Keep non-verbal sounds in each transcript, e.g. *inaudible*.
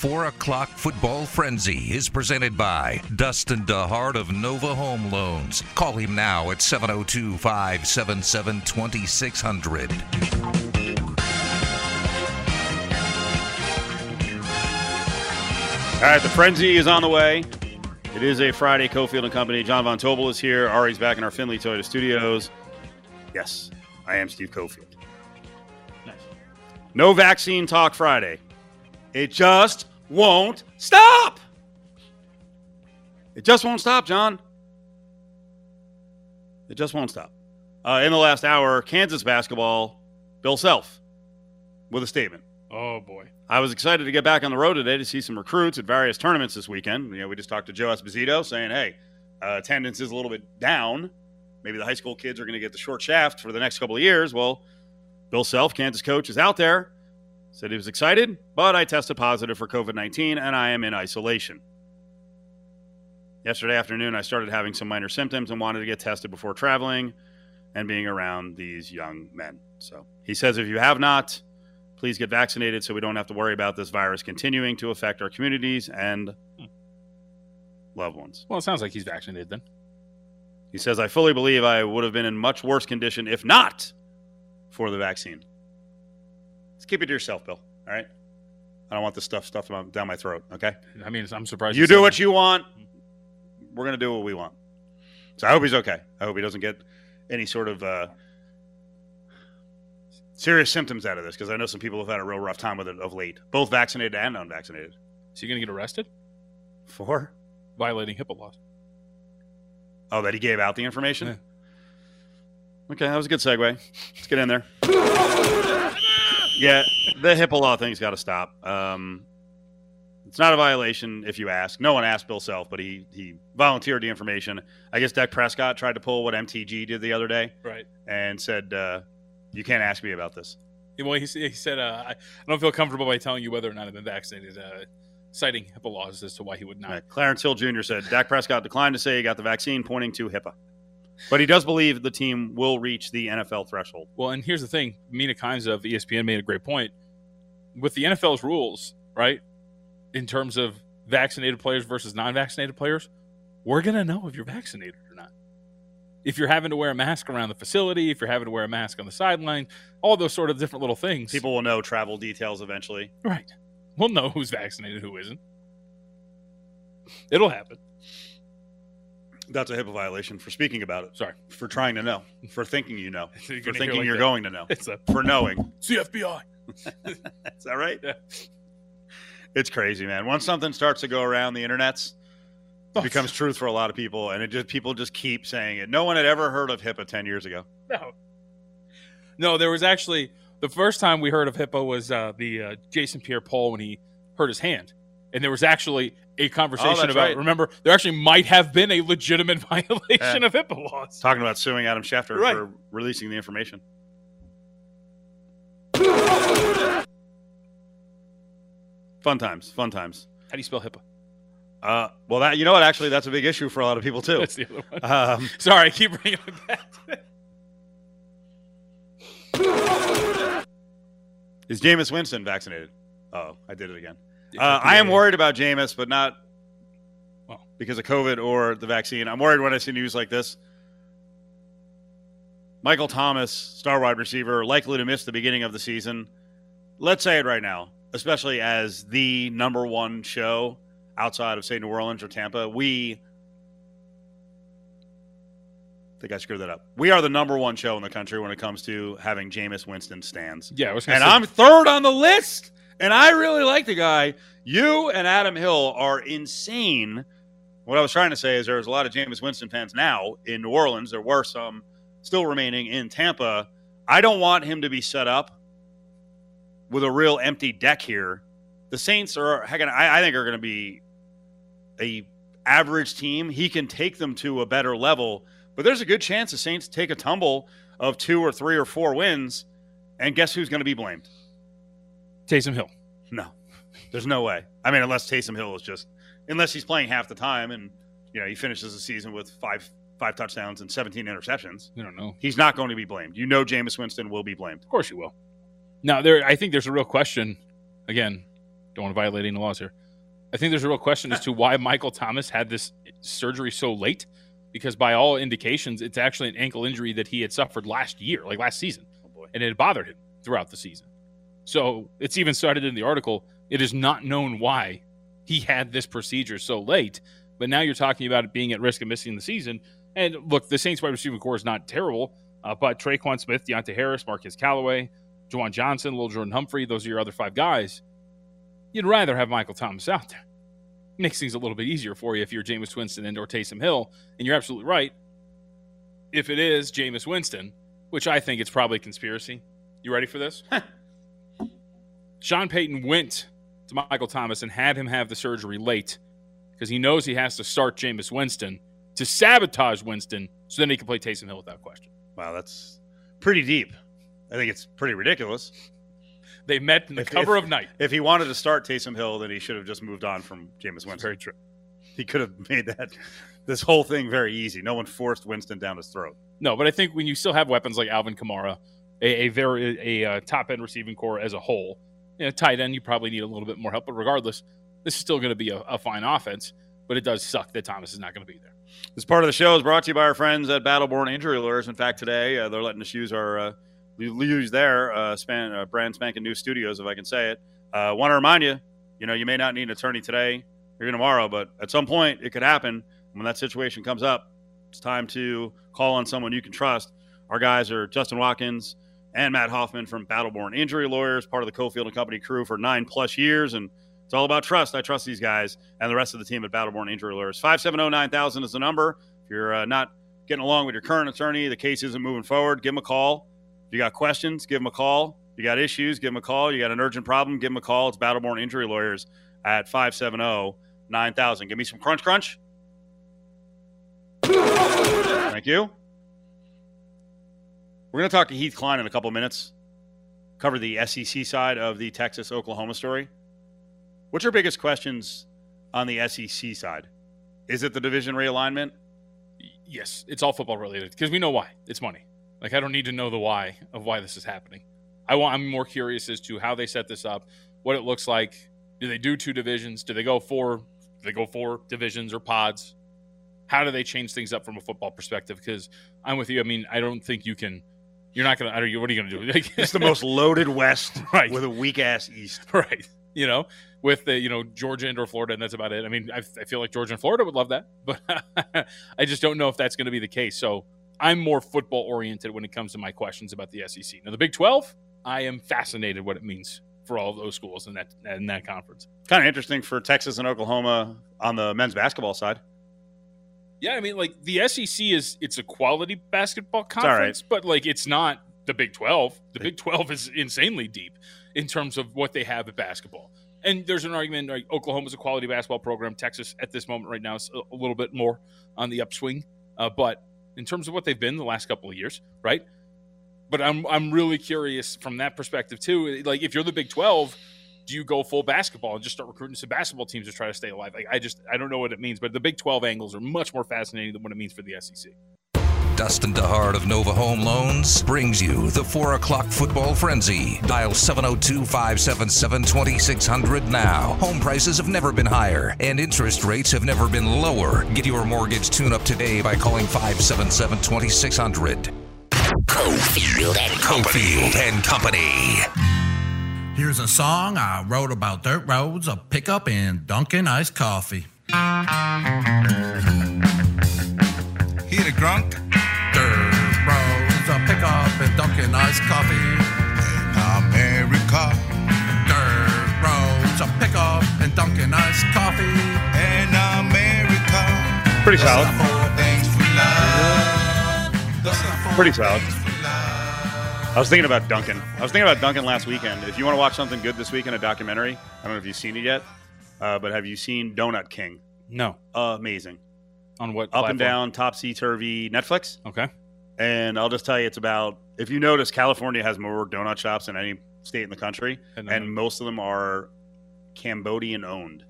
The 4 o'clock football frenzy is presented by Dustin DeHart of Nova Home Loans. Call him now at 702 577 2600. All right, the frenzy is on the way. It is a Friday. Cofield and Company. John Von Tobel is here. Ari's back in our Findlay Toyota studios. Yes, I am Steve Cofield. Nice. No vaccine talk Friday. It just won't stop. It just won't stop, John. It just won't stop. Uh, in the last hour, Kansas basketball, Bill Self with a statement. Oh boy. I was excited to get back on the road today to see some recruits at various tournaments this weekend. You know, we just talked to Joe Esposito saying, "Hey, uh, attendance is a little bit down. Maybe the high school kids are going to get the short shaft for the next couple of years." Well, Bill Self, Kansas coach, is out there. Said he was excited, but I tested positive for COVID 19 and I am in isolation. Yesterday afternoon, I started having some minor symptoms and wanted to get tested before traveling and being around these young men. So he says, if you have not, Please get vaccinated so we don't have to worry about this virus continuing to affect our communities and loved ones. Well, it sounds like he's vaccinated then. He says, I fully believe I would have been in much worse condition if not for the vaccine. Let's keep it to yourself, Bill. All right? I don't want this stuff stuffed down my throat, okay? I mean, I'm surprised. You do what you want. We're going to do what we want. So I hope he's okay. I hope he doesn't get any sort of uh, serious symptoms out of this because I know some people have had a real rough time with it of late, both vaccinated and unvaccinated. Is he going to get arrested for violating HIPAA laws? Oh, that he gave out the information. Yeah. Okay, that was a good segue. Let's get in there. *laughs* yeah, the HIPAA law thing's got to stop. Um, it's not a violation if you ask. No one asked Bill Self, but he he volunteered the information. I guess Dak Prescott tried to pull what MTG did the other day, right? And said, uh, you can't ask me about this. Well, he, he said, uh, I don't feel comfortable by telling you whether or not I've been vaccinated, uh, citing HIPAA laws as to why he would not. Right. Clarence Hill Jr. said Dak Prescott declined to say he got the vaccine, pointing to HIPAA. But he does believe the team will reach the NFL threshold. Well, and here's the thing Mina Kimes of ESPN made a great point. With the NFL's rules, right, in terms of vaccinated players versus non vaccinated players, we're going to know if you're vaccinated or not. if you're having to wear a mask around the facility, if you're having to wear a mask on the sideline, all those sort of different little things. People will know travel details eventually. Right. We'll know who's vaccinated, who isn't. It'll happen. That's a HIPAA violation for speaking about it. Sorry. For trying to know. For thinking you know. *laughs* for thinking like you're that. going to know. It's a, for knowing. *laughs* CFBI. *laughs* Is that right? Yeah. It's crazy, man. Once something starts to go around the internets, it becomes truth for a lot of people, and it just people just keep saying it. No one had ever heard of HIPAA ten years ago. No, no, there was actually the first time we heard of HIPAA was uh, the uh, Jason Pierre-Paul when he hurt his hand, and there was actually a conversation oh, about. Right. Remember, there actually might have been a legitimate *laughs* violation yeah. of HIPAA laws. Talking about suing Adam Schefter right. for releasing the information. fun times, fun times. How do you spell HIPAA? Uh, well, that you know what? Actually, that's a big issue for a lot of people too. That's the other one. Um, *laughs* Sorry, I keep bringing it back. is Jameis Winston vaccinated? Oh, I did it again. Uh, I am worried about Jameis, but not well, because of COVID or the vaccine. I'm worried when I see news like this. Michael Thomas, star wide receiver, likely to miss the beginning of the season. Let's say it right now, especially as the number one show outside of say New Orleans or Tampa, we I think I screwed that up. We are the number one show in the country when it comes to having Jameis Winston stands. Yeah, and say- I'm third on the list, and I really like the guy. You and Adam Hill are insane. What I was trying to say is there's a lot of Jameis Winston fans now in New Orleans. There were some still remaining in Tampa. I don't want him to be set up with a real empty deck here. The Saints are, I, I think, are going to be a average team, he can take them to a better level. But there's a good chance the Saints take a tumble of two or three or four wins, and guess who's going to be blamed? Taysom Hill. No, there's no way. I mean, unless Taysom Hill is just, unless he's playing half the time and you know he finishes the season with five five touchdowns and 17 interceptions. You don't know. He's not going to be blamed. You know, Jameis Winston will be blamed. Of course, you will. Now, there, I think there's a real question. Again, Don't want to violate any laws here. I think there's a real question as to why Michael Thomas had this surgery so late, because by all indications, it's actually an ankle injury that he had suffered last year, like last season, Oh, and it had bothered him throughout the season. So it's even cited in the article. It is not known why he had this procedure so late, but now you're talking about it being at risk of missing the season. And look, the Saints wide receiving core is not terrible, uh, but Tre'Quan Smith, Deonte Harris, Marquez Callaway, Juwan Johnson, Lil'Jordan Humphrey, those are your other five guys. You'd rather have Michael Thomas out there. Makes things a little bit easier for you if you're Jameis Winston and or Taysom Hill. And you're absolutely right. If it is Jameis Winston, which I think it's probably conspiracy. You ready for this? *laughs* Sean Payton went to Michael Thomas and had him have the surgery late because he knows he has to start Jameis Winston to sabotage Winston so then he can play Taysom Hill without question. Wow, that's pretty deep. I think it's pretty ridiculous. They met in the If- cover if- of night. If he wanted to start Taysom Hill, then he should have just moved on from Jameis Winston. Very true. He could have made that this whole thing very easy. No one forced Winston down his throat. No, but I think when you still have weapons like Alvin Kamara, a, a very a, uh top end receiving core as a whole, you know, tight end you probably need a little bit more help. But regardless, this is still going to be a, a fine offense. But it does suck that Thomas is not going to be there. This part of the show is brought to you by our friends at Battleborn Injury Lawyers. In fact, today uh, they're letting us use our uh, use their uh, span, uh, brand spanking new studios, if I can say it. Uh, Want to remind you, you know, you may not need an attorney today or tomorrow, but at some point it could happen. When that situation comes up, it's time to call on someone you can trust. Our guys are Justin Watkins and Matt Hoffman from Battleborn Injury Lawyers, part of the Cofield and Company crew for nine plus years, and it's all about trust. I trust these guys and the rest of the team at Battleborn Injury Lawyers. 570 9000 is the number. If you're uh, not getting along with your current attorney, the case isn't moving forward, give them a call. If you got questions, give them a call. If you got issues, give them a call. You got an urgent problem, give them a call. It's Battleborn Injury Lawyers at 570 9000. Give me some crunch, crunch. Thank you. We're going to talk to Heath Cline in a couple minutes, cover the SEC side of the Texas Oklahoma story. What's your biggest questions on the SEC side? Is it the division realignment? Yes, it's all football related because we know why. It's money. Like I don't need to know the why of why this is happening. I want. I'm more curious as to how they set this up, what it looks like. Do they do two divisions? Do they go four? Do they go four divisions or pods? How do they change things up from a football perspective? Because I'm with you. I mean, I don't think you can. You're not gonna. What are you gonna do? *laughs* It's the most loaded West *laughs* right. with a weak ass East. *laughs* right. You know, with the you know Georgia and or Florida, and that's about it. I mean, I, I feel like Georgia and Florida would love that, but I just don't know if that's going to be the case. So I'm more football oriented when it comes to my questions about the SEC. Now, the Big 12, I am fascinated what it means for all of those schools in that in that conference. Kind of interesting for Texas and Oklahoma on the men's basketball side. Yeah, I mean, like the SEC is it's a quality basketball all right. conference, but like it's not the Big Twelve. The Big Twelve is insanely deep in terms of what they have at basketball. And there's an argument like Oklahoma's a quality basketball program. Texas at this moment right now is a, a little bit more on the upswing, uh, but in terms of what they've been the last couple of years, right? But I'm I'm really curious from that perspective too. Like if you're the Big Twelve, do you go full basketball and just start recruiting some basketball teams to try to stay alive? Like I just I don't know what it means, but the Big Twelve angles are much more fascinating than what it means for the SEC. Dustin DeHart of Nova Home Loans brings you the 4 o'clock football frenzy. Dial 702 577 2600 now. Home prices have never been higher, and interest rates have never been lower. Get your mortgage tune up today by calling 577 2600. Cofield and Cofield and Company. Here's a song I wrote about dirt roads, a pickup, and Dunkin' iced coffee. Hit a grunk Dirt roads, a pickup, and Dunkin' iced coffee. in America. Dirt roads, a pickup, and Dunkin' iced coffee. In America. Pretty solid. are four I was thinking about Dunkin'. I was thinking about Dunkin' last weekend. If you want to watch something good this weekend, a documentary, I don't know if you've seen it yet, uh, but have you seen Donut King? No, amazing. on what Up platform? and down, topsy turvy Netflix. Okay, And I'll just tell you, it's about, if you notice, California has more donut shops than any state in the country, And and most of them are Cambodian owned.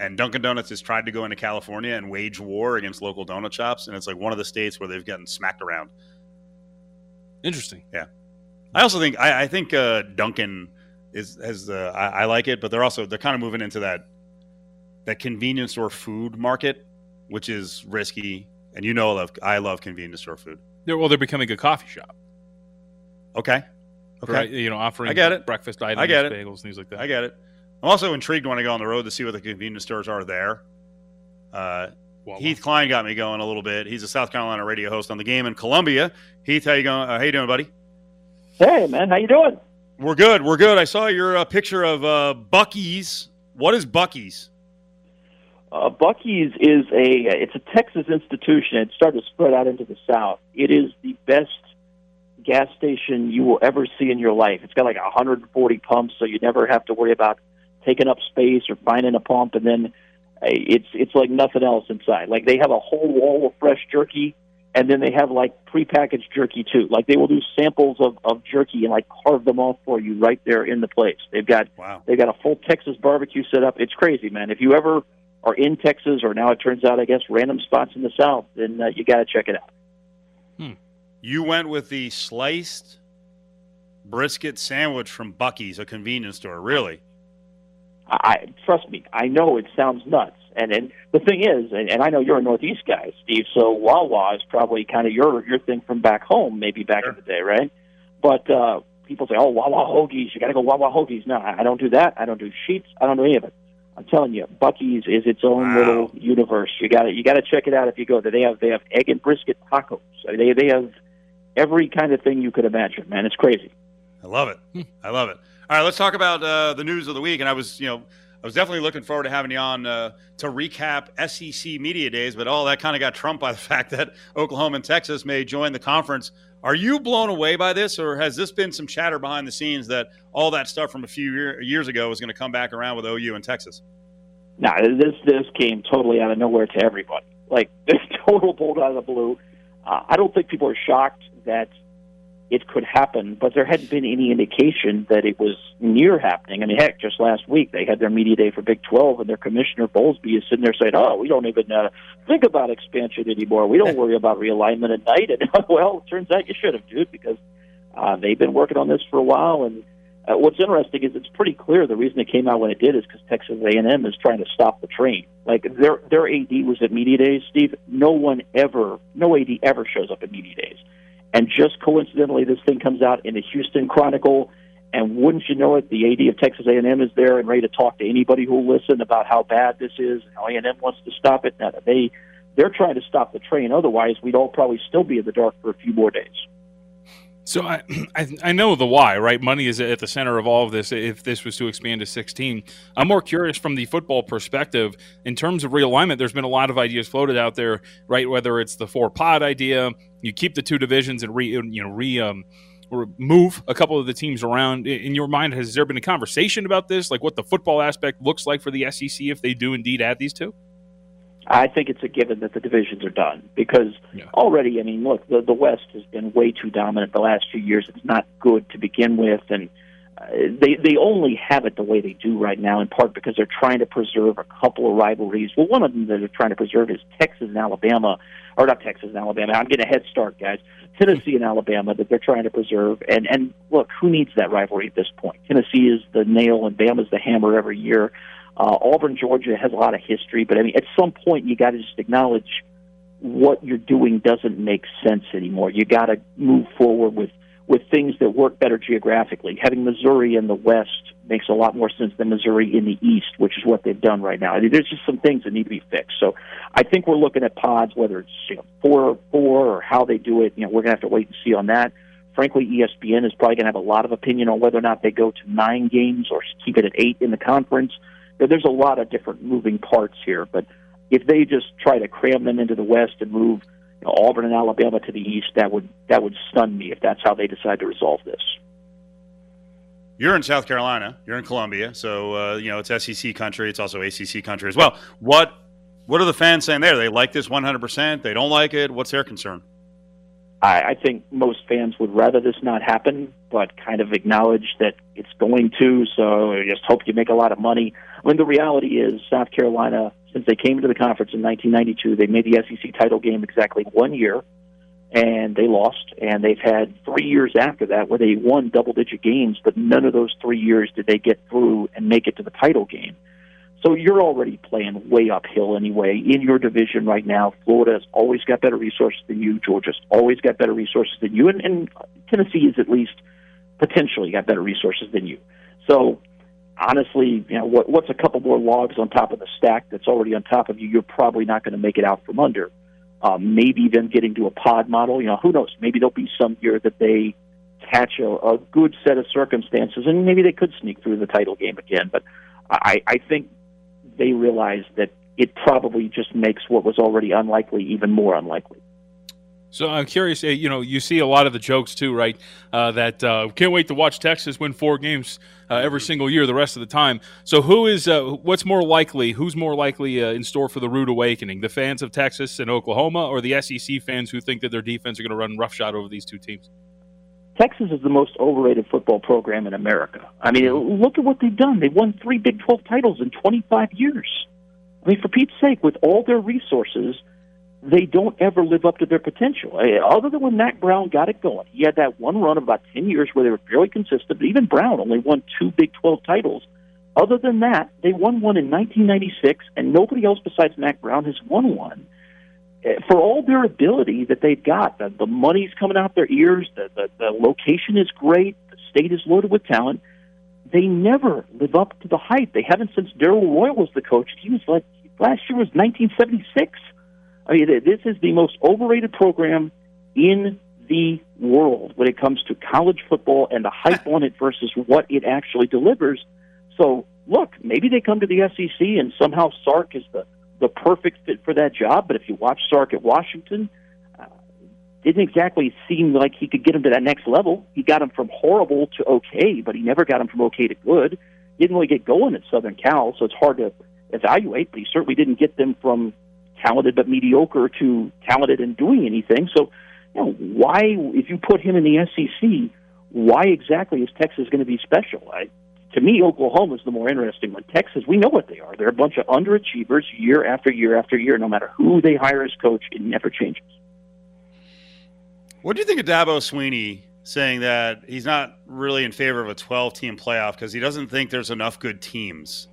And Dunkin' Donuts has tried to go into California and wage war against local donut shops, and it's like one of the states where they've gotten smacked around. interesting. I also think I, I think uh, Dunkin' is has uh, I, I like it, but they're also they're kind of moving into that that convenience store food market, which is risky. And you know, I love I love convenience store food. They're, well, they're becoming a coffee shop, Okay, okay, right? You know, offering I get it. breakfast items, I get it. bagels, things like that. I get it. I'm also intrigued when I go on the road to see what the convenience stores are there. Uh, Wawa. Heath Cline got me going a little bit. He's a South Carolina radio host on the game in Columbia. Heath, how you going? Uh, how you doing, buddy? Hey, man, how you doing? We're good. We're good. I saw your uh, picture of uh, Buc-ee's. What is Buc-ee's? Uh, Buc-ee's is a it's a Texas institution. It started to spread out into the South. It is the best gas station you will ever see in your life. It's got like 140 pumps, so you never have to worry about taking up space or finding a pump. And then uh, it's it's like nothing else inside. Like they have a whole wall of fresh jerky, and then they have like prepackaged jerky too. Like they will do samples of of jerky and like carve them off for you right there in the place. They've got Wow. They've got a full Texas barbecue set up. It's crazy, man. If you ever are in Texas, or now it turns out, I guess, random spots in the South, then uh, you got to check it out. You went with the sliced brisket sandwich from Buc-ee's, a convenience store. Really? I trust me. I know it sounds nuts, and and the thing is, and, and I know you're a Northeast guy, Steve. So Wawa is probably kind of your your thing from back home, maybe back Sure. in the day, right? But uh, people say, "Oh, Wawa hoagies, you got to go Wawa hoagies." No, I I don't do that. I don't do Sheetz. I don't do any of it. I'm telling you, Buc-ee's is its own Wow. little universe. You got to you got to check it out if you go there. They have they have egg and brisket tacos. They they have every kind of thing you could imagine. Man, it's crazy. I love it. I love it. All right, let's talk about uh, the news of the week. And I was, you know, I was definitely looking forward to having you on uh, to recap SEC media days, but all that kind of got trumped by the *laughs* fact that Oklahoma and Texas may join the conference. Are you blown away by this, or has this been some chatter behind the scenes that all that stuff from a few year, years ago is going to come back around with OU and Texas? Now this this came totally out of nowhere to everybody. Like *laughs* this total bolt out of the blue. Uh, I don't think people are shocked that it could happen, but there hadn't been any indication that it was near happening. I mean, heck, just last week they had their media day for Big Twelve, and their commissioner Bowlesby is sitting there saying, "Oh, we don't even uh, think about expansion anymore. We don't worry about realignment at night." *laughs* And well, it turns out you should have, dude, because uh, they've been working on this for a while, and uh, what's interesting is it's pretty clear the reason it came out when it did is because Texas A&M is trying to stop the train. Like their their AD was at media days, Steve. No one ever, no AD ever shows up at media days, and just coincidentally, this thing comes out in the Houston Chronicle. And wouldn't you know it, the AD of Texas A&M is there and ready to talk to anybody who'll listen about how bad this is, and A&M wants to stop it. Now, they they're trying to stop the train. Otherwise, we'd all probably still be in the dark for a few more days. So I, *clears throat* I I know the why, right? Money is at the center of all of this. If this was to expand to 16, I'm more curious from the football perspective in terms of realignment. There's been a lot of ideas floated out there, right? Whether it's the four pod idea, you keep the two divisions and re you know re um move a couple of the teams around. In your mind, has there been a conversation about this, like what the football aspect looks like for the SEC if they do indeed add these two? I think it's a given that the divisions are done because Yeah. already, I mean, look, the, the West has been way too dominant the last few years. It's not good to begin with, and uh, they they only have it the way they do right now, in part because they're trying to preserve a couple of rivalries. Well, one of them that they're trying to preserve is Texas and Alabama, or not Texas and Alabama. I'm getting a head start, guys. Tennessee and Alabama that they're trying to preserve, and and look, who needs that rivalry at this point? Tennessee is the nail, and Bama's the hammer every year. Uh, Auburn, Georgia has a lot of history, but I mean, at some point, you got to just acknowledge what you're doing doesn't make sense anymore. You got to move forward with with things that work better geographically. Having Missouri in the West makes a lot more sense than Missouri in the East, which is what they've done right now. I mean, there's just some things that need to be fixed. So I think we're looking at pods, whether it's you know, four or four or how they do it. You know, we're to have to wait and see on that. Frankly, ESPN is probably to have a lot of opinion on whether or not they go to nine games or keep it at eight in the conference. There- There's a lot of different moving parts here, but if they just try to cram them into the West and move you know, Auburn and Alabama to the East, that would that would stun me if that's how they decide to resolve this. You're in South Carolina. You're in Columbia, so uh, you know it's SEC country. It's also ACC country as well. What what are the fans saying there? They like this 100. percent They don't like it. What's their concern? I, I think most fans would rather this not happen, but kind of acknowledge that it's going to. So just hope you make a lot of money. When the reality is, South Carolina, since they came into the conference in 1992, they made the SEC title game exactly one year. and they lost. And they've had three years after that where they won double digit games, but none of those three years did they get through and make it to the title game. So you're already playing way uphill anyway in your division right now. Florida's always got better resources than you. Georgia's always got better resources than you, and, and Tennessee is at least potentially got better resources than you. So honestly, you know, what, what's a couple more logs on top of the stack that's already on top of you? You're probably not going to make it out from under. Um, maybe even getting to a pod model. You know, who knows? Maybe there'll be some year that they catch a, a good set of circumstances, and maybe they could sneak through the title game again. But I, I think they realize that it probably just makes what was already unlikely even more unlikely. So I'm curious. eh, You know, you see a lot of the jokes too, right? Uh, that uh, can't wait to watch Texas win four games uh, every single year the rest of the time. So who is uh, what's more likely? Who's more likely uh, in store for the rude awakening? The fans of Texas and Oklahoma, or the SEC fans who think that their defense are going to run roughshod over these two teams? Texas is the most overrated football program in America. I mean, look at what they've done. They've won three Big 12 titles in 25 years. I mean, for Pete's sake, with all their resources, they don't ever live up to their potential. Eh, Other than when Mack Brown got it going, he had that one run of about 10 years where they were fairly consistent, but even Brown only won two Big 12 titles. Other than that, they won one in 1996, and nobody else besides Mack Brown has won one. Eh, For all their ability that they've got, the, the money's coming out their ears, the, the, the location is great, the state is loaded with talent. They never live up to the hype. They haven't since Darrell Royal was the coach. He was like last year was 1976. I mean, this is the most overrated program in the world when it comes to college football and the hype *laughs* on it versus what it actually delivers. So, look, maybe they come to the SEC and somehow Sark is the, the perfect fit for that job. But if you watch Sark at Washington, uh, didn't exactly seem like he could get him to that next level. He got him from horrible to okay, but he never got him from okay to good. Didn't really get going at Southern Cal, so it's hard to evaluate. But he certainly didn't get them from talented but mediocre to talented and doing anything. So, you know, why, if you put him in the SEC, why exactly is Texas going to be special? I, to me, Oklahoma is the more interesting one. Texas, we know what they are. They're a bunch of underachievers year after year after year. No matter who they hire as coach, it never changes. What do you think of Dabo Swinney saying that he's not really in favor of a 12 team playoff because he doesn't think there's enough good teams?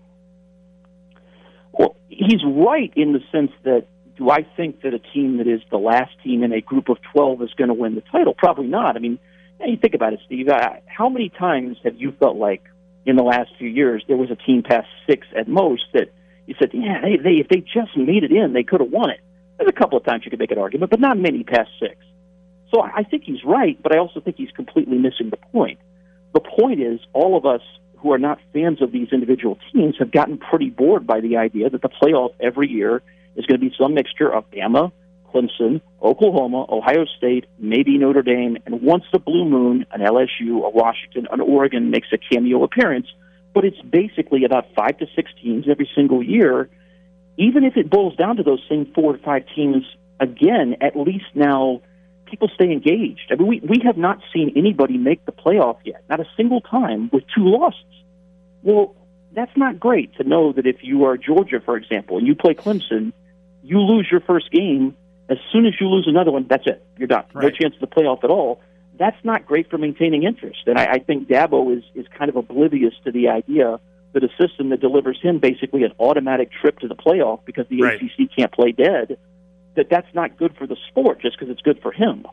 Well, he's right in the sense that do I think that a team that is the last team in a group of 12 is going to win the title? Probably not. I mean, you think about it, Steve. Uh, how many times have you felt like in the last few years there was a team past six at most that you said, yeah, they, they if they just made it in, they could have won it. There's a couple of times you could make an argument, but not many past six. So I I think he's right, but I also think he's completely missing the point. The point is, all of us who are not fans of these individual teams have gotten pretty bored by the idea that the playoff every year is going to be some mixture of Bama, Clemson, Oklahoma, Ohio State, maybe Notre Dame, and once the blue moon, an LSU, a Washington, an Oregon makes a cameo appearance. But it's basically about five to six teams every single year. Even if it boils down to those same four or five teams again, at least now people stay engaged. I mean, we, we have not seen anybody make the playoff yet, not a single time with two losses. Well, that's not great to know that if you are Georgia, for example, and you play Clemson, you lose your first game. As soon as you lose another one, that's it. You're done. No chance of the playoff at all. That's not great for maintaining interest. And I, I think Dabo is, is kind of oblivious to the idea that a system that delivers him basically an automatic trip to the playoff because the Right. ACC can't play dead, that that's not good for the sport just because it's good for him.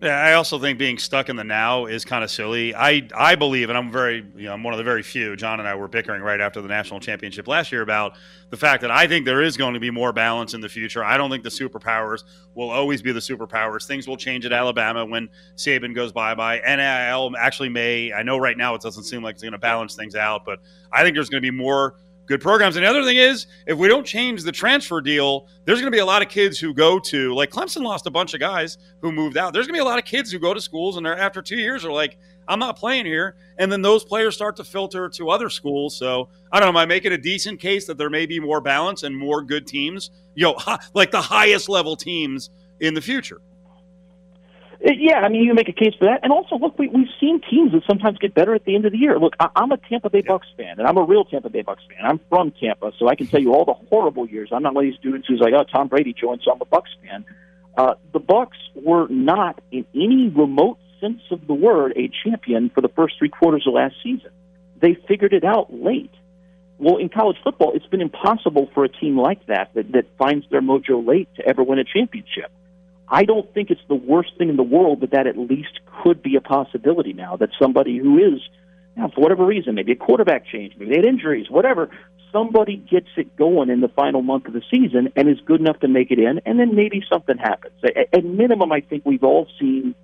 Yeah, I also think being stuck in the now is kind of silly. I I believe, and I'm very, you know, I'm one of the very few. John and I were bickering right after the national championship last year about the fact that I think there is going to be more balance in the future. I don't think the superpowers will always be the superpowers. Things will change at Alabama when Saban goes bye bye. NIL actually may. I know right now it doesn't seem like it's going to balance things out, but I think there's going to be more good programs. And the other thing is, if we don't change the transfer deal, there's going to be a lot of kids who go to like Clemson lost a bunch of guys who moved out. There's going to be a lot of kids who go to schools and they're after two years are like, I'm not playing here, and then those players start to filter to other schools. So I don't know. Am I making a decent case that there may be more balance and more good teams? Know, *laughs* like the highest level teams in the future. Uh, Yeah, I mean, you make a case for that. And also, look, we, we've seen teams that sometimes get better at the end of the year. Look, I, I'm a Tampa Bay Bucks fan, and I'm a real Tampa Bay Bucks fan. I'm from Tampa, so I can tell you all the horrible years. I'm not one of these dudes who's like, oh, Tom Brady joined, so I'm a Bucks fan. Uh, the Bucks were not, in any remote sense of the word, a champion for the first three quarters of last season. They figured it out late. Well, in college football, it's been impossible for a team like that, that that finds their mojo late to ever win a championship. I don't think it's the worst thing in the world, but that at least could be a possibility now that somebody who is, you know, for whatever reason, maybe a quarterback change, maybe they had injuries, whatever, somebody gets it going in the final month of the season and is good enough to make it in, and then maybe something happens. At, at minimum, I think we've all seen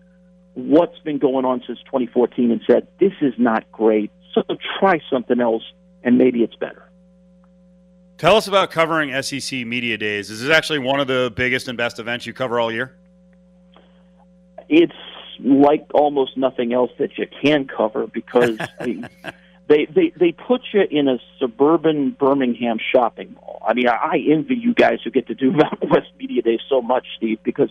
what's been going on since 2014 and said, this is not great, so try something else, and maybe it's better. Tell us about covering SEC Media Days. Is this actually one of the biggest and best events you cover all year? It's like almost nothing else that you can cover because *laughs* they, they they put you in a suburban Birmingham shopping mall. I mean, I envy you guys who get to do *laughs* Mountain West Media Days so much, Steve, because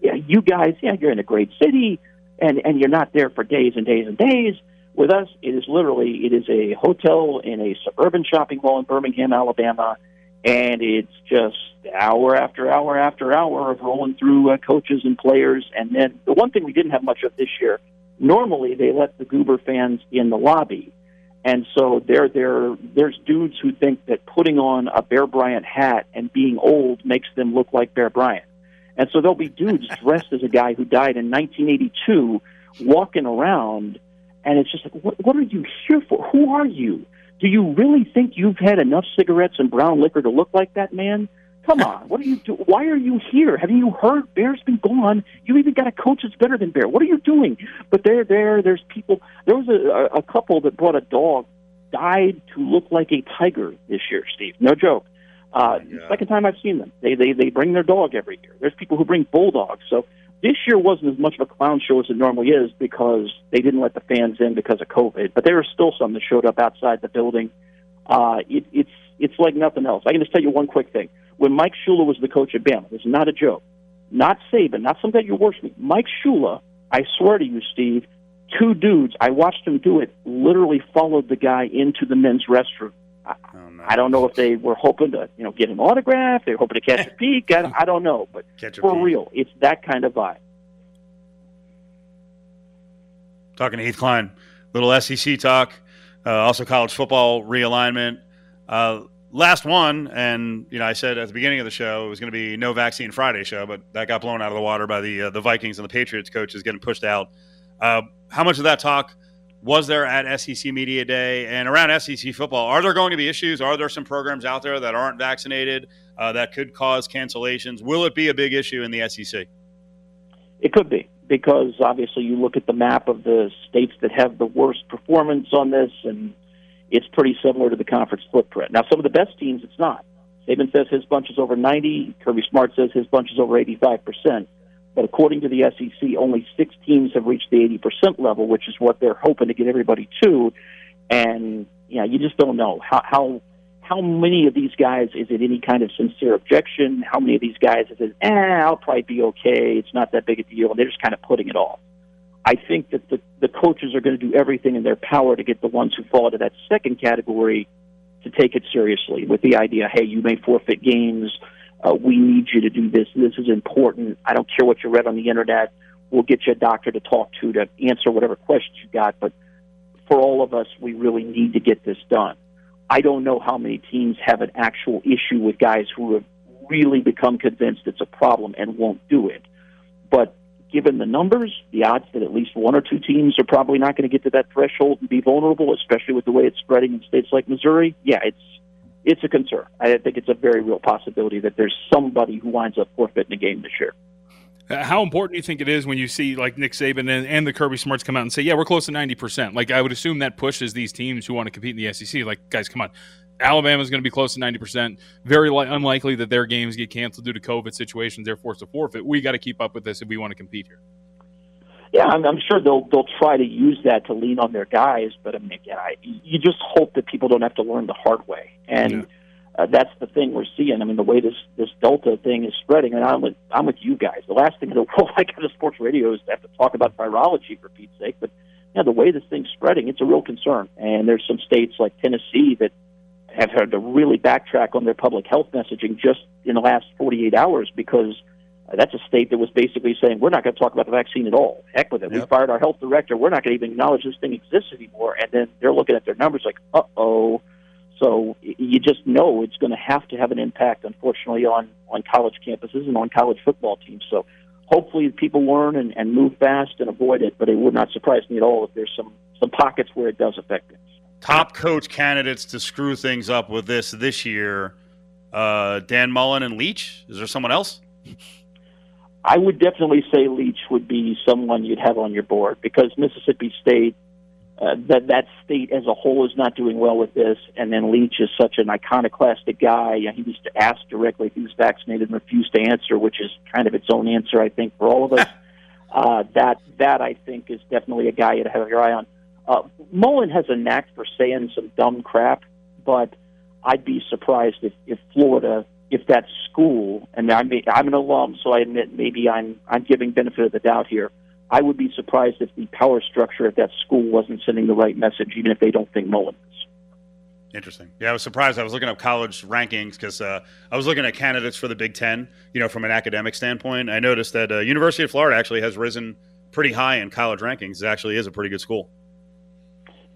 yeah, you guys, yeah, you're in a great city, and and you're not there for days and days and days. With us, it is literally it is a hotel in a suburban shopping mall in Birmingham, Alabama, and it's just hour after hour after hour of rolling through uh, coaches and players. And then the one thing we didn't have much of this year, normally they let the Goober fans in the lobby. And so there, there, there's dudes who think that putting on a Bear Bryant hat and being old makes them look like Bear Bryant. And so there'll be dudes *laughs* dressed as a guy who died in 1982 walking around and it's just like, what, what are you here for? Who are you? Do you really think you've had enough cigarettes and brown liquor to look like that man? Come on, what are you do? Why are you here? Haven't you heard Bear's been gone? You even got a coach that's better than Bear. What are you doing? But there, there, there's people. There was a, a couple that brought a dog, died to look like a tiger this year. Steve, no joke. Uh, yeah. Second time I've seen them. They they they bring their dog every year. There's people who bring bulldogs. So this year wasn't as much of a clown show as it normally is because they didn't let the fans in because of COVID. But there were still some that showed up outside the building. Uh, it, it's it's like nothing else. I can just tell you one quick thing. When Mike Shula was the coach at Bama, is not a joke. Not Saban, not something you're worshiping. Mike Shula, I swear to you, Steve, two dudes, I watched him do it, literally followed the guy into the men's restroom. I, Oh, no. I don't know if they were hoping to, you know, get an autograph. They were hoping to catch a peek. I, I don't know, but for peek. real, it's that kind of vibe. Talking to Heath Cline, little SEC talk, uh, also college football realignment. Uh, last one, and you know, I said at the beginning of the show it was going to be no vaccine Friday show, but that got blown out of the water by the uh, the Vikings and the Patriots coaches getting pushed out. Uh, how much of that talk was there at SEC Media Day and around SEC football? Are there going to be issues? Are there some programs out there that aren't vaccinated uh, that could cause cancellations? Will it be a big issue in the SEC? It could be because obviously you look at the map of the states that have the worst performance on this, and it's pretty similar to the conference footprint. Now, some of the best teams, it's not. Saban says his bunch is over 90. Kirby Smart says his bunch is over 85 percent. But according to the SEC, only six teams have reached the 80 percent level, which is what they're hoping to get everybody to. And yeah, you just don't know how how how many of these guys is it any kind of sincere objection? How many of these guys is it, eh, I'll probably be okay. It's not that big a deal. And they're just kind of putting it off. I think that the, the coaches are going to do everything in their power to get the ones who fall into that second category to take it seriously with the idea, hey, you may forfeit games. Uh, we need you to do this. This is important. I don't care what you read on the internet. We'll get you a doctor to talk to to answer whatever questions you got. But for all of us, we really need to get this done. I don't know how many teams have an actual issue with guys who have really become convinced it's a problem and won't do it. But given the numbers, the odds that at least one or two teams are probably not going to get to that threshold and be vulnerable, especially with the way it's spreading in states like Missouri, yeah, it's it's a concern. I think it's a very real possibility that there's somebody who winds up forfeiting a game this year. Uh, How important do you think it is when you see like Nick Saban and, and the Kirby Smarts come out and say, "Yeah, we're close to ninety percent"? Like I would assume that pushes these teams who want to compete in the SEC. Like, guys, come on, Alabama's going to be close to ninety percent. Very li- unlikely that their games get canceled due to COVID situations. They're forced to forfeit. We got to keep up with this if we want to compete here. Yeah, I'm, I'm sure they'll they'll try to use that to lean on their guys, but I mean, again, I, you just hope that people don't have to learn the hard way, and Yeah. uh, that's the thing we're seeing. I mean, the way this this Delta thing is spreading, and I'm with I'm with you guys. The last thing in the *laughs* world I got to sports radio is to have to talk about virology for Pete's sake, but yeah, the way this thing's spreading, it's a real concern. And there's some states like Tennessee that have had to really backtrack on their public health messaging just in the last 48 hours because that's a state that was basically saying, we're not going to talk about the vaccine at all. Heck with it. We fired our health director. We're not going to even acknowledge this thing exists anymore. And then they're looking at their numbers like, uh oh. So you just know it's going to have to have an impact, unfortunately, on, on college campuses and on college football teams. So hopefully people learn and, and move fast and avoid it, but it would not surprise me at all if there's some, some pockets where it does affect things. Top coach candidates to screw things up with this this year: uh, Dan Mullen and Leach. Is there someone else? *laughs* I would definitely say Leach would be someone you'd have on your board because Mississippi State, uh, that that state as a whole is not doing well with this, and then Leach is such an iconoclastic guy. and He used to ask directly if he was vaccinated and refused to answer, which is kind of its own answer, I think, for all of us. *laughs* uh, that that I think is definitely a guy you'd have your eye on. Uh, Mullen has a knack for saying some dumb crap, but I'd be surprised if, if Florida, if that school, and I'm I'm an alum, so I admit maybe I'm I'm giving benefit of the doubt here. I would be surprised if the power structure at that school wasn't sending the right message, even if they don't think Mullen is. Interesting. Yeah, I was surprised. I was looking up college rankings because uh, I was looking at candidates for the Big Ten. You know, from an academic standpoint, I noticed that uh, University of Florida actually has risen pretty high in college rankings. It actually is a pretty good school.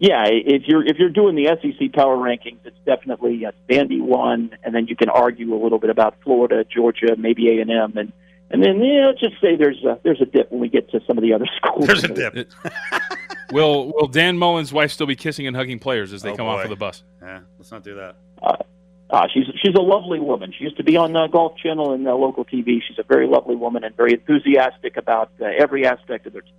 Yeah, if you're if you're doing the SEC power rankings, it's definitely uh, Vandy one, and then you can argue a little bit about Florida, Georgia, maybe A and M, and and then you know, just say there's a, there's a dip when we get to some of the other *laughs* schools. There's a dip. Will Will Dan Mullen's wife still be kissing and hugging players as they Oh, come off of the bus? Yeah, let's not do that. Uh, she's she's a lovely woman. She used to be on the Golf Channel and uh, local TV. She's a very lovely woman and very enthusiastic about uh, every aspect of their. team.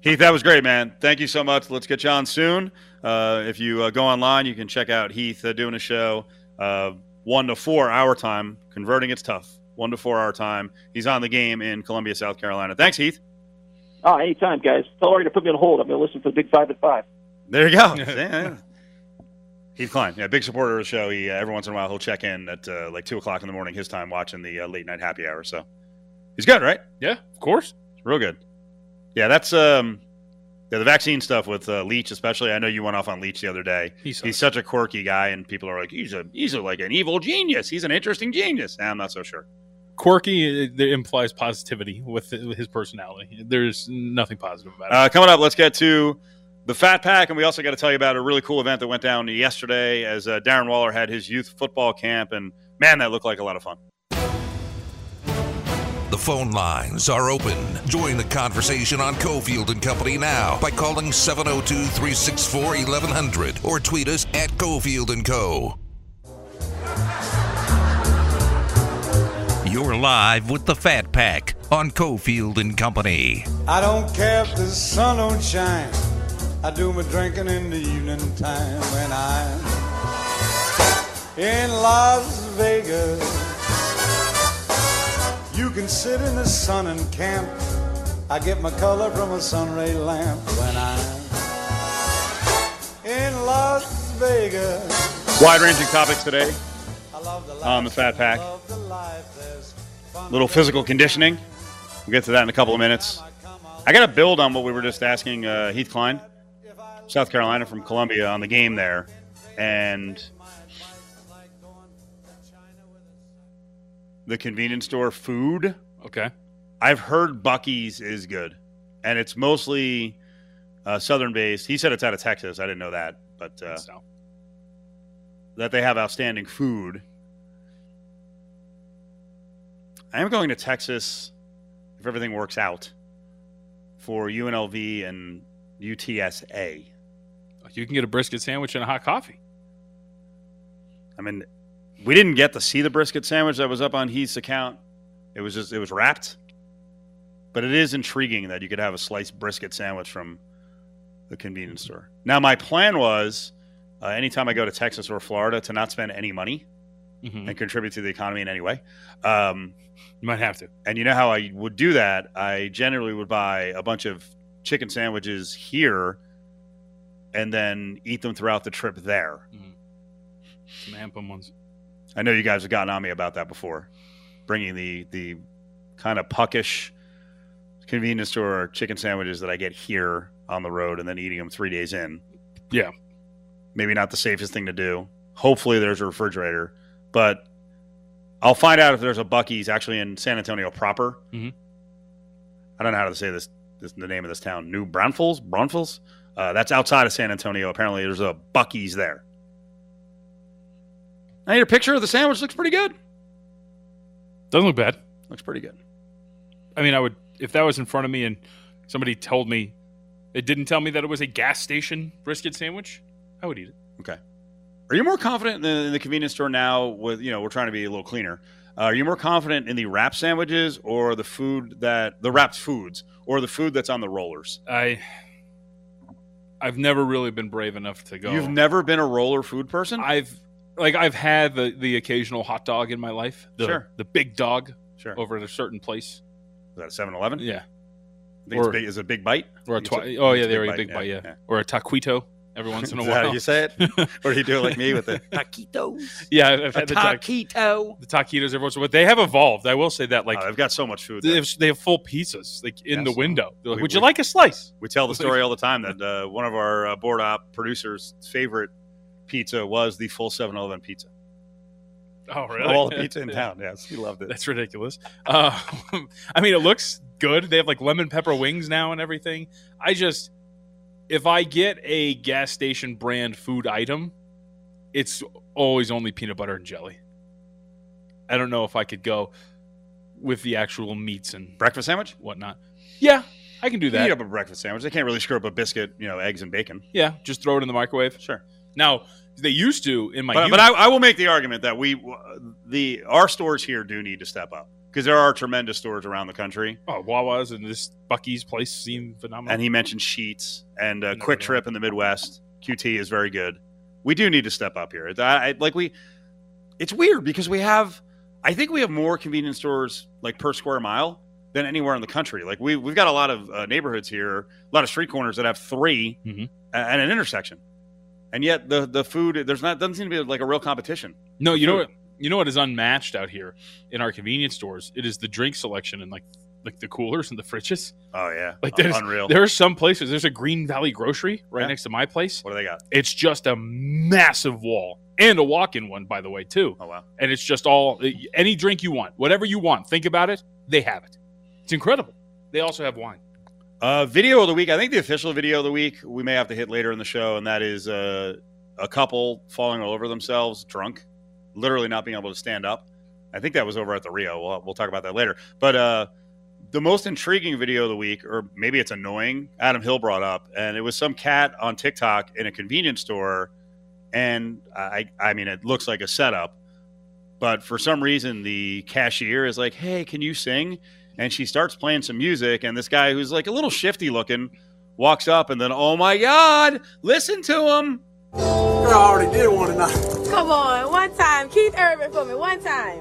Heath, that was great, man. Thank you so much. Let's get you on soon. Uh, if you uh, go online, you can check out Heath uh, doing a show uh, one to four hour time. Converting it's tough. One to four hour time. He's on the game in Columbia, South Carolina. Thanks, Heath. Oh, anytime, guys. Tell her to put me on hold. I'm going to listen for the Big Five at five. There you go. *laughs* Yeah, yeah. Heath Cline, yeah, big supporter of the show. He uh, every once in a while he'll check in at uh, like two o'clock in the morning his time watching the uh, late night happy hour. So he's good, right? Yeah, of course. Real good. Yeah, that's um, yeah, the vaccine stuff with uh, Leach, especially. I know you went off on Leach the other day. He's, He's such a quirky guy, and people are like, he's a he's a, like an evil genius. He's an interesting genius. And I'm not so sure. quirky. It, it implies positivity with, with his personality. There's nothing positive about it. Uh, coming up, let's get to the Fat Pack, and we also got to tell you about a really cool event that went down yesterday as uh, Darren Waller had his youth football camp, and man, that looked like a lot of fun. The phone lines are open. Join the conversation on Cofield and Company now by calling 702-364-1100 or tweet us at Cofield and Co. You're live with the Fat Pack on Cofield and Company. I don't care if the sun don't shine. I do my drinking in the evening time when I'm in Las Vegas. You can sit in the sun and camp. I get my color from a sunray lamp when I'm in Las Vegas. Wide ranging topics today. I love the On the Fat Pack. love the life, there's fun Little physical conditioning. We'll get to that in a couple of minutes. I got to build on what we were just asking uh, Heath Cline, South Carolina from Columbia, on the game there, and the convenience store food. okay. I've heard Buc-ee's is good, and it's mostly uh, southern based. He said it's out of Texas. I didn't know that, but uh, So, that they have outstanding food. I am going to Texas if everything works out for UNLV and UTSA. you can get a brisket sandwich and a hot coffee. I mean, we didn't get to see the brisket sandwich that was up on Heath's account. It was just it was wrapped. But it is intriguing that you could have a sliced brisket sandwich from the convenience store. Now, my plan was uh, anytime I go to Texas or Florida to not spend any money Mhm. and contribute to the economy in any way. Um, You might have to. and you know how I would do that? I generally would buy a bunch of chicken sandwiches here and then eat them throughout the trip there. Some ampm ones. I know you guys have gotten on me about that before, bringing the the kind of puckish convenience store chicken sandwiches that I get here on the road, and then eating them three days in. Yeah. maybe not the safest thing to do. Hopefully, there's a refrigerator, but I'll find out if there's a Buc-ee's actually in San Antonio proper. Mhm. I don't know how to say this, this the name of this town. New Braunfels? Braunfels? Uh, that's outside of San Antonio. Apparently, there's a Buc-ee's there. I need a picture of the sandwich. Looks pretty good. Doesn't look bad. Looks pretty good. I mean, I would if that was in front of me and somebody told me it didn't tell me that it was a gas station brisket sandwich, I would eat it. Okay. Are you more confident in the, in the convenience store now? With you know, we're trying to be a little cleaner. Uh, are you more confident in the wrap sandwiches or the food that the wrapped foods or the food that's on the rollers? I I've never really been brave enough to go. You've never been a roller food person. I've like I've had the the occasional hot dog in my life. The, Sure. The big dog sure. over at a certain place. Is that a 7-Eleven? Yeah. I think it's big, is it a big bite? Or a twi- oh yeah, they're a big yeah, bite, yeah. yeah. Or a taquito every once *laughs* in a Is that how while. you say it? *laughs* or do you do it like me with the *laughs* taquitos? yeah, I've A had the, ta- taquito. the taquitos every once in a while. But they have evolved. I will say that. Like oh, they've got so much food. they have, they have full pizzas like in the window. They're like, We- Would you we- like a slice? We tell the story all the time that uh, one of our uh, board op producers' favorite pizza was the full 7-Eleven pizza. Oh Of all the *laughs* pizza in town. Yes, he loved it. That's ridiculous. Uh, *laughs* I mean, it looks good. They have like lemon pepper wings now and everything. I just, if I get a gas station brand food item, it's always only peanut butter and jelly. I don't know if I could go with the actual meats and Breakfast sandwich? whatnot. Yeah, I can do that. You that. heat up a breakfast sandwich. They can't really screw up a biscuit, you know, eggs and bacon. Yeah, just throw it in the microwave. Sure. Now they used to in my But, but I, I will make the argument that we, the our stores here do need to step up because there are tremendous stores around the country. oh, Wawa's and this Buc-ee's place seem phenomenal. And he mentioned Sheetz and uh, Quick. Trip in the Midwest. QT is very good. We do need to step up here. I, I- like we, it's weird because we have, I think we have more convenience stores like per square mile than anywhere in the country. Like we we've got a lot of uh, neighborhoods here, a lot of street corners that have 3 Mhm. a- at an intersection, and yet the the food there's not doesn't seem to be like a real competition. No, you know what? You know what is unmatched out here in our convenience stores? It is the drink selection and like like the coolers and the fridges. Oh yeah, Like there's unreal. there are some places. There's a Green Valley Grocery right Yeah. next to my place. What do they got? It's just a massive wall and a walk-in one, by the way, too. Oh wow. And it's just all eh, any drink you want, whatever you want. Think about it. They have it. It's incredible. They also have wine. Uh, video of the week. I think the official video of the week we may have to hit later in the show, and that is uh, a couple falling all over themselves, drunk, literally not being able to stand up. I think that was over at the Rio. We'll, we'll talk about that later. But uh, the most intriguing video of the week, or maybe it's annoying, Adam Hill brought up, and it was some cat on TikTok in a convenience store, and I, I mean, it looks like a setup, but for some reason the cashier is like, "Hey, can you sing?" And she starts playing some music and this guy who's like a little shifty looking walks up and then oh my god listen to him Girl, I already did one tonight. Come on, one time. Keith Urban for me, one time.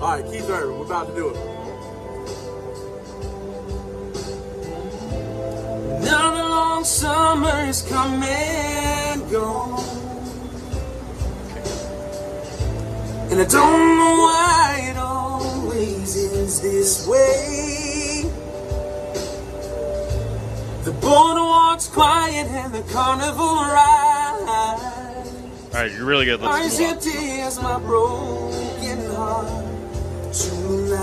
All right, Keith Urban, we're about to do it. Now the long summer's come and gone. And I don't know why it always ends this way. The boardwalk's quiet and the carnival ride. all right you're really good let's as move on. empty my broken heart tonight.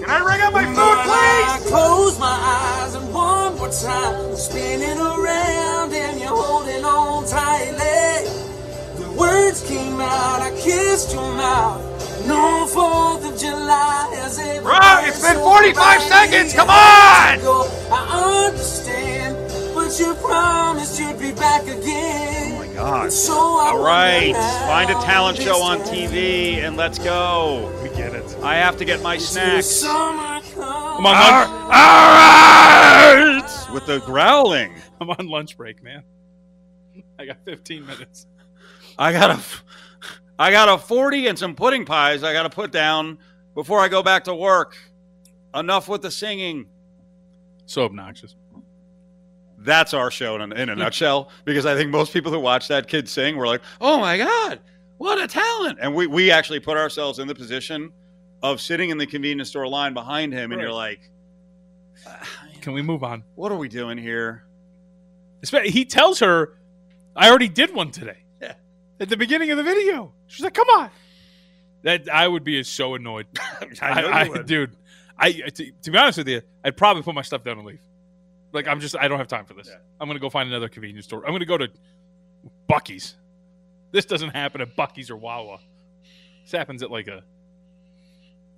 can i bring up my But food I please close my eyes and one more time, spinning around and you're holding on tightly. The words came out, I kissed your mouth. No Fourth of July has ever Right, it's been 45 seconds, come on! I understand, but you promised you'd be back again. oh my god So I all right wonder find a talent show on tv and let's go We get it. i have to get my till snacks summer on, all lunch, right with the growling I'm on lunch break, man. I got 15 minutes. I got a, I got a forty and some pudding pies. I got to put down before I go back to work. Enough with the singing. So obnoxious. That's our show in a, in a nutshell. Because I think most people who watch that kid sing were like, "Oh my god, what a talent!" And we we actually put ourselves in the position of sitting in the convenience store line behind him, and you're like, "Ah, Can we move on? "What are we doing here?" He tells her, "I already did one today." At the beginning of the video. She's like, "Come on." That I would be so annoyed. *laughs* I know you I, would. dude. I to, to be honest with you, I'd probably put my stuff down and leave. Like I'm just I don't have time for this. Yeah. I'm gonna go find another convenience store. I'm gonna go to Buc-ee's. This doesn't happen at Buc-ee's or Wawa. This happens at like a.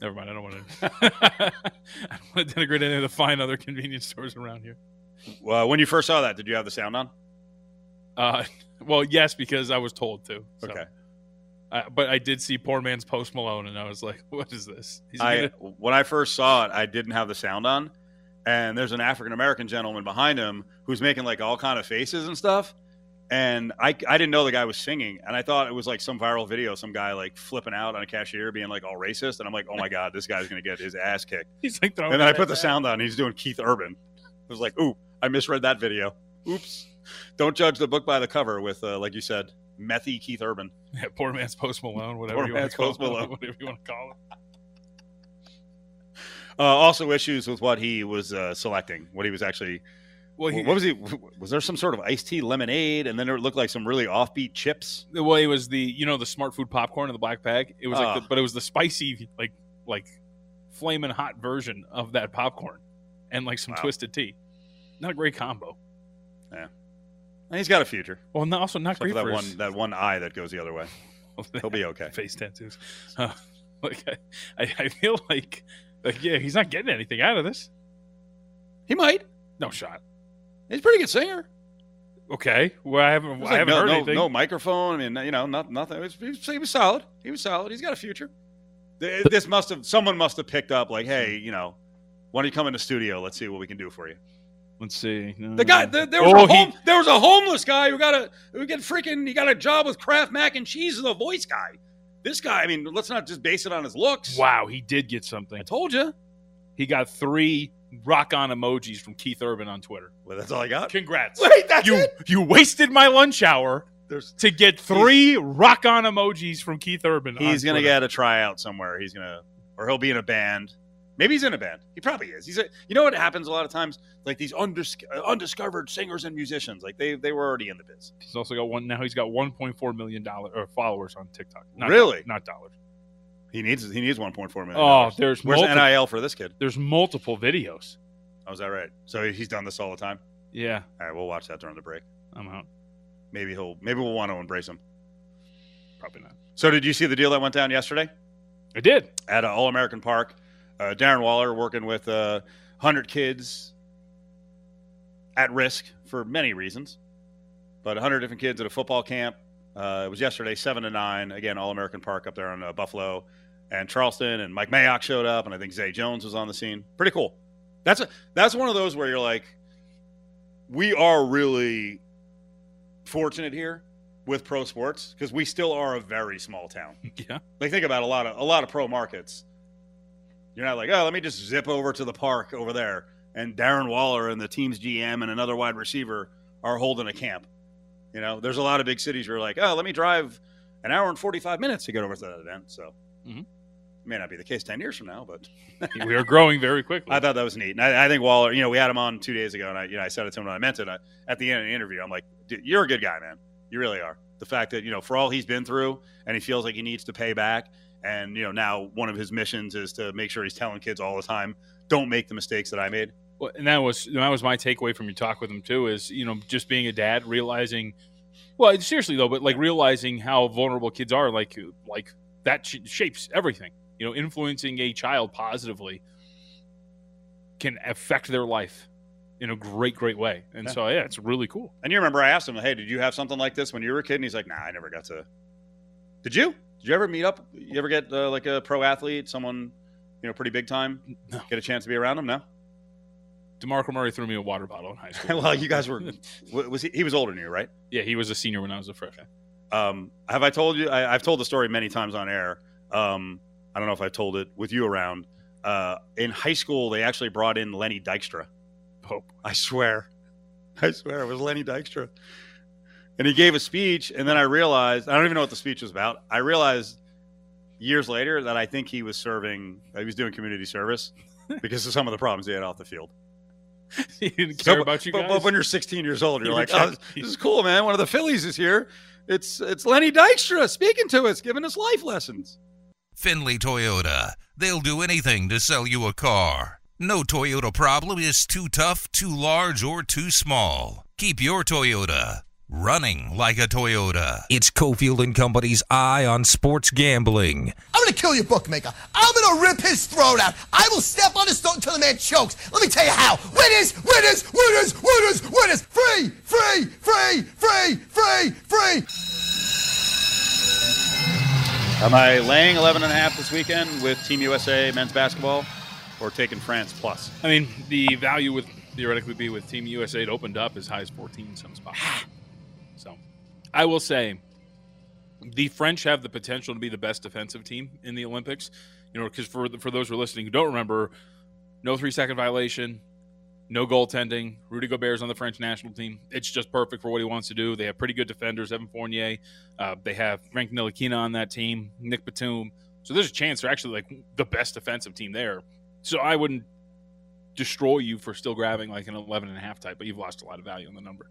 Never mind. I don't want to. *laughs* I don't want to denigrate any of the fine other convenience stores around here. Well, when you first saw that, did you have the sound on? Uh, *laughs* well, yes, because I was told to. So. Okay. Uh, but I did see poor man's Post Malone, and I was like, *laughs* "What is this?" I gonna- when I first saw it, I didn't have the sound on, and there's an African American gentleman behind him who's making like all kind of faces and stuff. And I, I didn't know the guy was singing, and I thought it was like some viral video, some guy like flipping out on a cashier, being like all racist, and I'm like, oh my god, this guy's gonna get his ass kicked. *laughs* he's like, throwing And then I put the sound on, and he's doing Keith Urban. I was like, ooh, I misread that video. Oops. Don't judge the book by the cover with, uh, like you said, methy Keith Urban. *laughs* Yeah, poor man's Post Malone, whatever Poor you want to call Post it, Malone. whatever you want to call it. *laughs* Uh, also, issues with what he was uh, selecting, what he was actually Well, he, what was he? Was there some sort of iced tea lemonade, and then it looked like some really offbeat chips? the way it was the you know the smart food popcorn in the black bag. It was like, Oh. the, but it was the spicy like like flaming hot version of that popcorn, and like some Wow. twisted tea. Not a great combo. And he's got a future. Well, no, also not Except for that for one that one eye that goes the other way. *laughs* He'll be okay. face tattoos. Uh, *laughs* like I, I, I feel like, like yeah, he's not getting anything out of this. He might. No shot. He's a pretty good singer. Okay, well I haven't It I like haven't no, heard no, anything. no microphone. I mean, you know, not, nothing. It was, he, was, he was solid. He was solid. He's got a future. This must have someone must have picked up like, hey, you know, why don't you come in the studio? Let's see what we can do for you. Let's see. The guy, there, there was Oh, a he- there was a homeless guy who got a who get freaking he got a job with Kraft mac and cheese as a voice guy. This guy, I mean, let's not just base it on his looks. Wow, he did get something. I told you. He got three rock on emojis from Keith Urban on Twitter. Well, that's all I got. Congrats. Wait, that's you it. you wasted my lunch hour There's to get three rock on emojis from Keith Urban. on he's gonna Twitter. get a tryout somewhere. He's gonna, or he'll be in a band. Maybe he's in a band. He probably is. He's a. You know what happens a lot of times? Like these undis- uh, undiscovered singers and musicians, like they they were already in the biz. He's also got one now. He's got 1.4 million dollar or followers on TikTok. Not Really? not dollars. He needs he needs 1.4 million. Oh, there's where's multiple, NIL for this kid? there's multiple videos. Oh, is that right? So he's done this all the time. Yeah, All right, we'll watch that during the break. I'm out. Maybe he'll maybe we'll want to embrace him. Probably not. So did you see the deal that went down yesterday I did. at uh, All American Park? Uh, Darren Waller working with uh, 100 kids at risk for many reasons, but 100 different kids at a football camp. Uh, it was yesterday, seven to nine. Again, All American Park up there in uh, Buffalo, and Charleston, and Mike Mayock showed up, and I think Zay Jones was on the scene. Pretty cool. That's a that's one of those where you're like, we are really fortunate here with pro sports because we still are a very small town. *laughs* Yeah. Like think about a lot of a lot of pro markets. You're not like, oh, let me just zip over to the park over there, and Darren Waller and the team's GM and another wide receiver are holding a camp. You know, there's a lot of big cities where you're like, oh, let me drive an hour and 45 minutes to get over to that event. So, Mhm. may not be the case 10 years from now, but *laughs* we are growing very quickly. I thought that was neat. And I, I think Waller, you know, we had him on two days ago, and I, you know, I said it to him when I meant it. I, at the end of the interview, I'm like, Dude, you're a good guy, man. You really are. The fact that you know, for all he's been through, and he feels like he needs to pay back, and you know, now one of his missions is to make sure he's telling kids all the time, don't make the mistakes that I made. Well, and that was that was my takeaway from your talk with him too. Is you know just being a dad, realizing, well, seriously though, but like realizing how vulnerable kids are, like like that sh- shapes everything. You know, influencing a child positively can affect their life in a great, great way. And Yeah. so yeah, it's really cool. And you remember I asked him, hey, did you have something like this when you were a kid? And he's like, nah, I never got to. Did you? Did you ever meet up? You ever get uh, like a pro athlete, someone, you know, pretty big time? No. Get a chance to be around him? No. DeMarco Murray threw me a water bottle in high *laughs* school. well, you guys were. *laughs* Was he? He was older than you, right? yeah, he was a senior when I was a freshman. Um, have I told you? I, I've told the story many times on air. Um, I don't know if I've told it with you around. Uh, in high school, they actually brought in Lenny Dykstra. Pope. I swear, I swear it was Lenny Dykstra, and he gave a speech. And then I realized I don't even know what the speech was about. I realized years later that I think he was serving. Uh, he was doing community service *laughs* because of some of the problems he had off the field. *laughs* he didn't So, care about you but, guys. but when you're 16 years old, you're You like, oh, this is *laughs* cool, man. One of the Phillies is here. It's it's Lenny Dykstra speaking to us, giving us life lessons. Findlay Toyota. They'll do anything to sell you a car. No Toyota problem is too tough, too large, or too small. Keep your Toyota running like a Toyota. It's Cofield and Company's Eye on Sports Gambling. I'm gonna kill your bookmaker. I'm gonna rip his throat out. I will step on his throat until the man chokes. Let me tell you how. Winners, winners, winners, winners, winners. Free, free, free, free, free, free. Am I laying 11 and a half this weekend with Team USA men's basketball or taking France plus? I mean, the value would theoretically be with Team USA. It opened up as high as 14 in some spots. Ah, I will say, the French have the potential to be the best defensive team in the Olympics. You know, because for for those who are listening who don't remember, no three second violation, no goaltending. Rudy Gobert's on the French national team. It's just perfect for what he wants to do. They have pretty good defenders, Evan Fournier. Uh, they have Frank Ntilikina on that team, Nick Batum. So there's a chance they're actually like the best defensive team there. So I wouldn't destroy you for still grabbing like an 11 and a half type, but you've lost a lot of value on the number.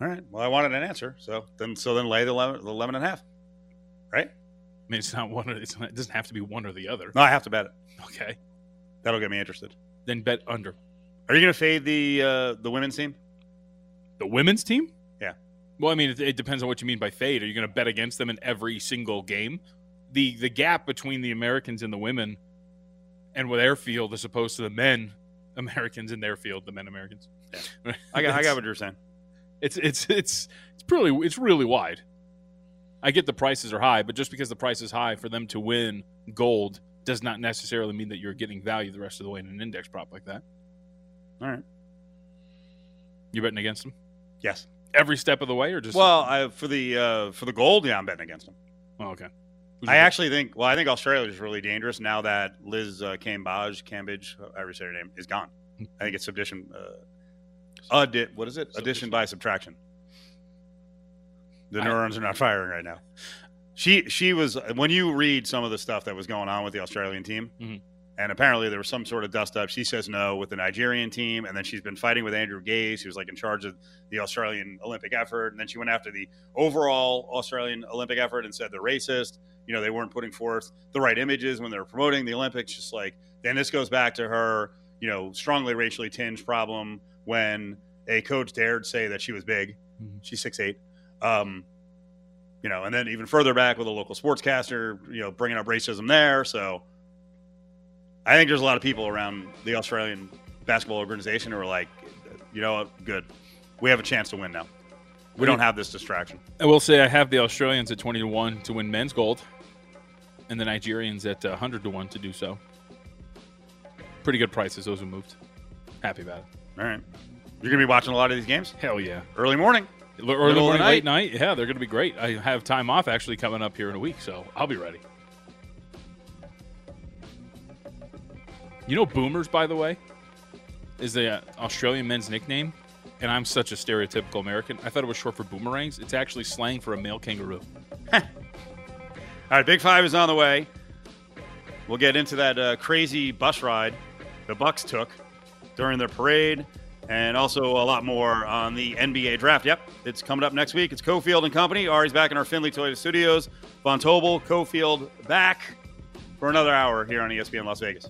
All right. Well, I wanted an answer, so then so then lay the 11, the 11 and a half. Right? I mean, it's not one. Or, it's not, it doesn't have to be one or the other. No, I have to bet it. Okay, That'll get me interested. then bet under Are you going to fade the uh, the women's team? the women's team. Yeah. Well, I mean, it, it depends on what you mean by fade. Are you going to bet against them in every single game? The the gap between the Americans and the women, and with their field as opposed to the men Americans in their field, the men Americans. Yeah. I got I got what you're saying. It's it's it's it's really it's really wide. I get the prices are high, but just because the price is high for them to win gold does not necessarily mean that you're getting value the rest of the way in an index prop like that. All right. You betting against them Yes. every step of the way, or just Well, I, for the uh, for the gold, yeah, I'm betting against them. Oh, okay. Who's I actually think. Well, I think Australia is really dangerous now that Liz uh, Cambage, Cambage, however you say her name, is gone. I think it's subdition. Uh, addi- what is it? Addition by subtraction. The I- neurons are not firing right now. She she was when you read some of the stuff that was going on with the Australian team, Mhm. and apparently there was some sort of dust up. She says no with the Nigerian team, and then she's been fighting with Andrew Gaze, who's like in charge of the Australian Olympic effort, and then she went after the overall Australian Olympic effort and said they're racist. You know, they weren't putting forth the right images when they were promoting the Olympics. Just like then this goes back to her, you know, strongly racially tinged problem when a coach dared say that she was big. Mhm. She's six eight. Um, you know, and then even further back with a local sportscaster, you know, bringing up racism there. So I think there's a lot of people around the Australian basketball organization who are like, you know what, good. We have a chance to win now. We do don't have this distraction. I will say I have the Australians at twenty to one to win men's gold, and the Nigerians at uh, hundred to one to do so. Pretty good prices. Those who moved. Happy about it. All right. You're going to be watching a lot of these games Hell yeah. early morning. Early Middle morning, night. late night. Yeah, they're going to be great. I have time off actually coming up here in a week, so I'll be ready. You know, Boomers, by the way, is the uh, Australian men's nickname, and I'm such a stereotypical American. I thought it was short for boomerangs. It's actually slang for a male kangaroo. All right, Big Five is on the way. We'll get into that uh, crazy bus ride the Bucks took during their parade, and also a lot more on the NBA draft. Yep, it's coming up next week. It's Cofield and Company. Ari's back in our Findlay Toyota Studios. Von Tobel, Cofield back for another hour here on ESPN Las Vegas.